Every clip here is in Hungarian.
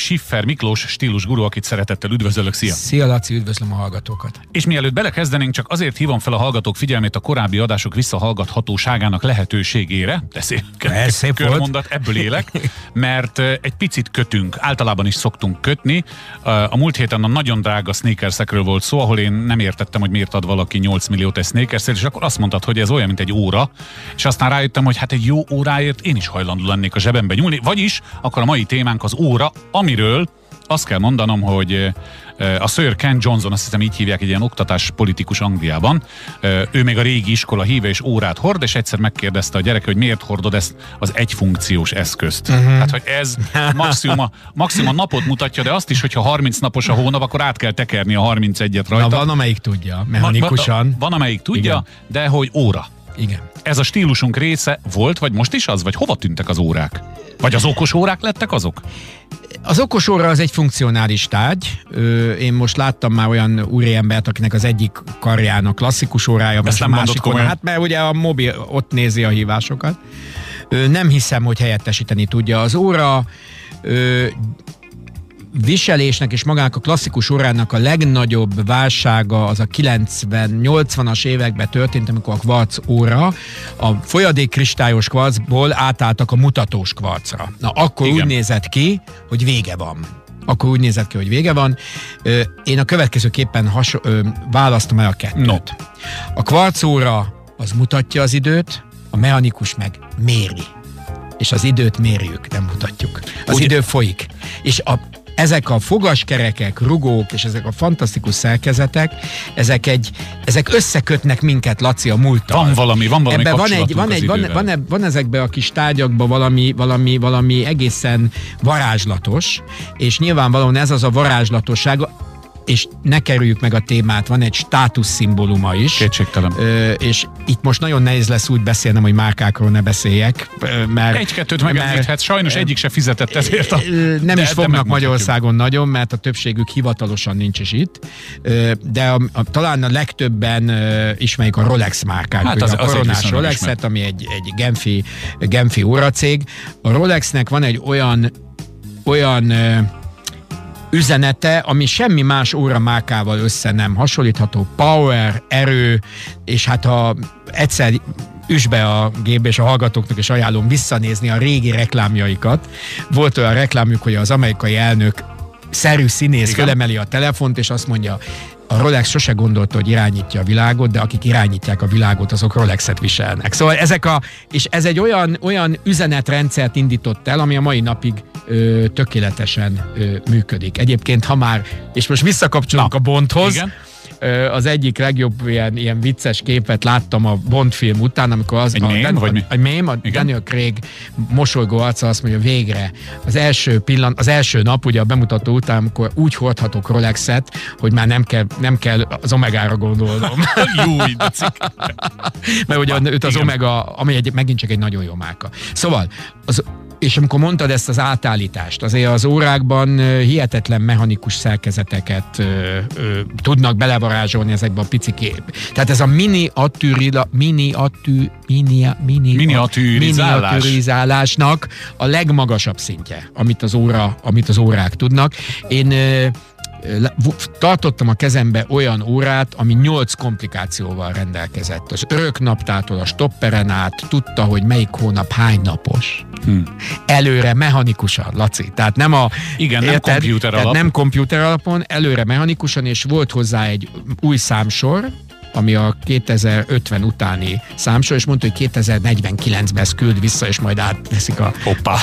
Schiffer Miklós stílus guru, akit szeretettel üdvözöllök. Szia! Szia Laci, üdvözlöm a hallgatókat! És mielőtt belekezdenénk, csak azért hívom fel a hallgatók figyelmét a korábbi adások visszahallgathatóságának lehetőségére. De szép, Ez szép körmondat, ebből élek, mert egy picit kötünk, általában is szoktunk kötni. A múlt héten a nagyon drága sneakersekről volt szó, ahol én nem értettem, hogy miért ad valaki 8 milliót egy sneakersért, és akkor azt mondtad, hogy ez olyan, mint egy óra, és aztán rájöttem, hogy hát egy jó óráért én is hajlandó lennék a zsebembe nyúlni, vagyis akkor a mai témánk az óra, amiről azt kell mondanom, hogy a Sir Ken Johnson, azt hiszem így hívják, egy ilyen oktatás politikus Angliában. Ő még a régi iskola híve és órát hord, és egyszer megkérdezte a gyerek, hogy miért hordod ezt az egyfunkciós eszközt. Uh-huh. Hát, hogy ez maximum a, maximum a napot mutatja, de azt is, hogyha 30 napos a hónap, akkor át kell tekerni a 31-et rajta. Na, van, amelyik tudja, mechanikusan. Van, van amelyik tudja, Igen. de hogy óra. Igen. Ez a stílusunk része volt, vagy most is az, vagy hova tűntek az órák? Vagy az okos órák lettek azok? Az okos óra az egy funkcionális tárgy. Én most láttam már olyan úriembert, akinek az egyik karjának klasszikus órája, vagy a másik óra. Hát mert ugye a mobil ott nézi a hívásokat. Nem hiszem, hogy helyettesíteni tudja. Az óra viselésnek és magának a klasszikus órának a legnagyobb válsága az a 90-80-as években történt, amikor a kvarc óra a folyadék kristályos kvarcból átálltak a mutatós kvarcra. Na akkor Igen. úgy nézett ki, hogy vége van akkor úgy nézett ki, hogy vége van. Én a következőképpen has, választom el a kettőt. No. A kvarcóra az mutatja az időt, a mechanikus meg méri. És az időt mérjük, nem mutatjuk. Az Ugye? idő folyik. És a ezek a fogaskerekek, rugók és ezek a fantasztikus szerkezetek, ezek, egy, ezek összekötnek minket, Laci, a múlttal. Van valami, van valami Ebbe van, egy, van, egy, van, van, van, van ezekben a kis tárgyakban valami, valami, valami egészen varázslatos, és nyilvánvalóan ez az a varázslatosság, és ne kerüljük meg a témát, van egy státuszszimbóluma is. Kétségtelen. Ö, és itt most nagyon nehéz lesz úgy beszélnem, hogy márkákról ne beszéljek. Mert, Egy-kettőt megemlíthetsz, sajnos ö, egyik se fizetett ezért. A, nem de, is fognak de Magyarországon nagyon, mert a többségük hivatalosan nincs is itt. Ö, de a, a, talán a legtöbben ö, ismerik a Rolex márkát. Hát az, a koronás Rolexet, ami egy, egy Genfi, Genfi óracég. A Rolexnek van egy olyan olyan üzenete, ami semmi más óramákával össze nem hasonlítható. Power, erő, és hát ha egyszer üsbe a gép és a hallgatóknak is ajánlom visszanézni a régi reklámjaikat. Volt olyan reklámjuk, hogy az amerikai elnök szerű színész Igen. fölemeli a telefont, és azt mondja, a Rolex sose gondolta, hogy irányítja a világot, de akik irányítják a világot, azok Rolexet viselnek. Szóval ezek a, és ez egy olyan, olyan üzenetrendszert indított el, ami a mai napig ö, tökéletesen ö, működik. Egyébként, ha már, és most visszakapcsolunk Na, a Bondhoz, igen az egyik legjobb ilyen, ilyen vicces képet láttam a Bond film után, amikor az egy a, mém, vagy mi? a, a mém, a Igen? Daniel Craig mosolygó arca azt mondja végre. Az első pillan, az első nap ugye a bemutató után, amikor úgy hordhatok Rolexet, hogy már nem kell, nem kell az Omegára gondolnom. jó, Mert ugye őt az Igen. Omega, ami egy, megint csak egy nagyon jó márka. Szóval az és amikor mondtad ezt az átállítást, azért az órákban hihetetlen mechanikus szerkezeteket ö, ö, tudnak belevarázsolni ezekbe a pici kép. Tehát ez a mini attűrila, mini attű, mini, mini, miniatűrizálásnak a legmagasabb szintje, amit az, óra, amit az órák tudnak. Én ö, tartottam a kezembe olyan órát, ami nyolc komplikációval rendelkezett. Az örök naptától a stopperen át tudta, hogy melyik hónap hány napos. Hmm. Előre mechanikusan, Laci. Tehát nem a... Igen, érted, nem komputer alap. Nem komputer alapon, előre mechanikusan, és volt hozzá egy új számsor, ami a 2050 utáni számsor, és mondta, hogy 2049-ben ezt küld vissza, és majd átveszik a... Hoppá!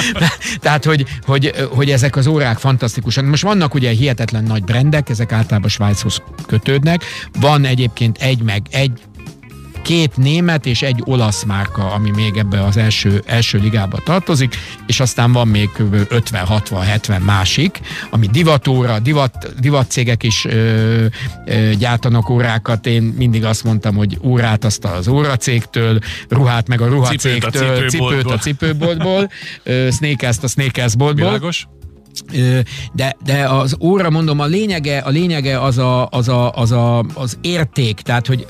Tehát, hogy, hogy, hogy ezek az órák fantasztikusan. Most vannak ugye hihetetlen nagy brendek, ezek általában Svájchoz kötődnek. Van egyébként egy meg egy két német és egy olasz márka, ami még ebbe az első, első ligába tartozik, és aztán van még kb. 50-60-70 másik, ami divatóra, divat, divatcégek is ö, ö, gyártanak órákat. Én mindig azt mondtam, hogy órát azt az óracégtől, ruhát meg a ruhacégtől, cipőt a cipőboltból, cipőt a sneakers sneakersboltból. Világos? De, de az óra, mondom, a lényege, a lényege az, a, az, a, az, a, az érték, tehát hogy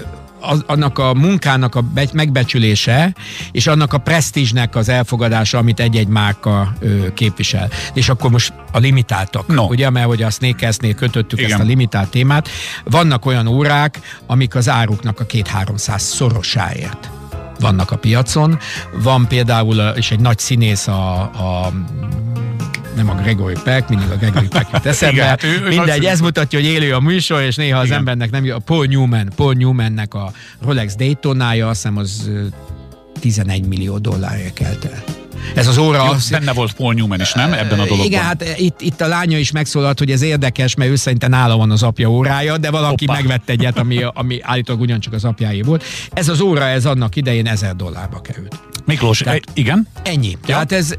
az, annak a munkának a be, megbecsülése, és annak a presztízsnek az elfogadása, amit egy-egy márka ö, képvisel. És akkor most a limitáltak, no. ugye, mert hogy a Sneakersnél kötöttük Igen. ezt a limitált témát. Vannak olyan órák, amik az áruknak a két-háromszáz szorosáért vannak a piacon. Van például, és egy nagy színész a, a nem a Gregory Peck, mindig a Gregory Peck jut eszembe. Igen, hát ő, ő Mindegy, ez mutatja, hogy élő a műsor, és néha Igen. az embernek nem a Paul Newman, Paul Newmannek a Rolex Daytonája, azt hiszem az 11 millió dollárja kelt el. Ez az óra... Jó, az... Benne volt Paul Newman is, nem? Ebben a dologban. Igen, hát itt, itt a lánya is megszólalt, hogy ez érdekes, mert ő szerintem nála van az apja órája, de valaki Hoppa. megvett egyet, ami, ami állítólag ugyancsak az apjáé volt. Ez az óra, ez annak idején 1000 dollárba került. Miklós, Tehát, igen? Ennyi. Ja. Tehát ez,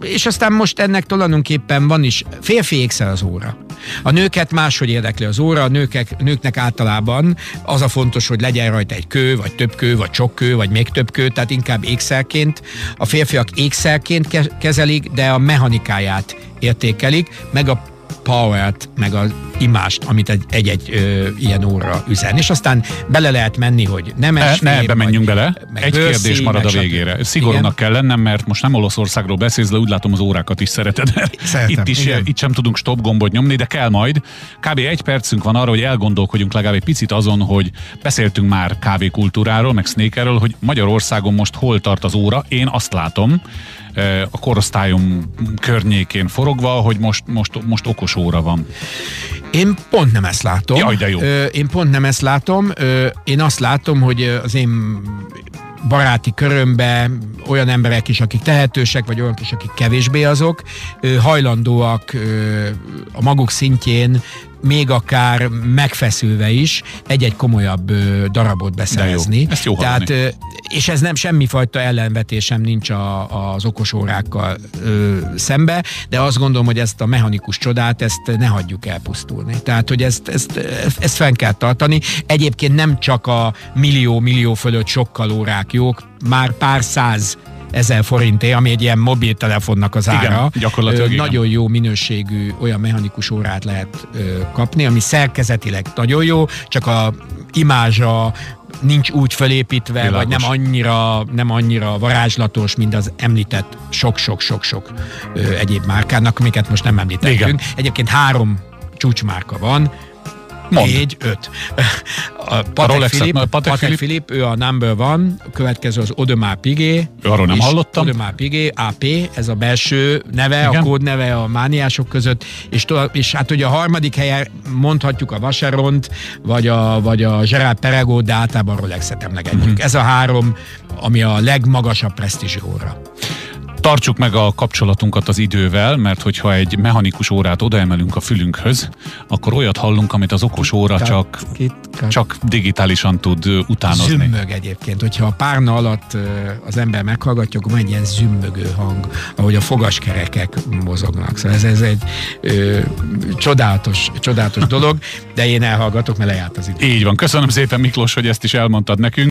és aztán most ennek tulajdonképpen van is, férfi ékszer az óra. A nőket máshogy érdekli az óra, a nőkek, nőknek általában az a fontos, hogy legyen rajta egy kő, vagy több kő, vagy sok kő, vagy még több kő, tehát inkább ékszerként. A férfiak ékszerként kezelik, de a mechanikáját értékelik, meg a power-t, meg az imást, amit egy-egy egy, ilyen óra üzen. És aztán bele lehet menni, hogy nem es. Ne, ne ebbe menjünk bele. Egy bőrszi, kérdés marad a végére. Szigorúnak kell lennem, mert most nem Olaszországról beszélsz, de úgy látom az órákat is szereted. Szeretem, itt is igen. itt sem tudunk stop gombot nyomni, de kell majd. Kb. egy percünk van arra, hogy elgondolkodjunk legalább egy picit azon, hogy beszéltünk már kávékultúráról, meg sneakerről, hogy Magyarországon most hol tart az óra. Én azt látom, a korosztályom környékén forogva, hogy most, most, most okos óra van. Én pont nem ezt látom. Jaj, de jó. Én pont nem ezt látom. Én azt látom, hogy az én baráti körömbe olyan emberek is, akik tehetősek, vagy olyanok is, akik kevésbé azok, hajlandóak a maguk szintjén még akár megfeszülve is egy-egy komolyabb darabot beszerezni. Ezt jó Tehát, és ez nem semmifajta ellenvetésem nincs a, az okosórákkal ö, szembe, de azt gondolom, hogy ezt a mechanikus csodát, ezt ne hagyjuk elpusztulni. Tehát, hogy ezt, ezt, ezt fenn kell tartani. Egyébként nem csak a millió-millió fölött sokkal órák jók, már pár száz ezer forinté, ami egy ilyen mobiltelefonnak az ára. Igen, gyakorlatilag Nagyon jó minőségű olyan mechanikus órát lehet kapni, ami szerkezetileg nagyon jó, csak a imázsa nincs úgy felépítve, Világos. vagy nem annyira, nem annyira varázslatos, mint az említett sok-sok-sok-sok egyéb márkának, amiket most nem említettünk. Igen. Egyébként három csúcsmárka van, Mond. Négy, öt. A Patek, a Philip, Patek, Patek Philip. Philip, ő a number van, a következő az Audemars Piguet. Arról nem hallottam. Audemars Piguet, AP, ez a belső neve, Igen. a kód neve a mániások között, és, és hát ugye a harmadik helyen mondhatjuk a Vacheront, vagy a, vagy a Gerard Perregaux, de általában Rolex-et emlegetjük. Mm-hmm. Ez a három, ami a legmagasabb presztízs óra. Tartsuk meg a kapcsolatunkat az idővel, mert hogyha egy mechanikus órát odaemelünk a fülünkhöz, akkor olyat hallunk, amit az okos óra csak, csak digitálisan tud utánozni. Zümmög egyébként. Hogyha a párna alatt az ember meghallgatja, akkor van egy ilyen zümmögő hang, ahogy a fogaskerekek mozognak. Szóval ez, ez egy ö, csodálatos, csodálatos dolog, de én elhallgatok, mert lejárt az idő. Így van. Köszönöm szépen Miklós, hogy ezt is elmondtad nekünk.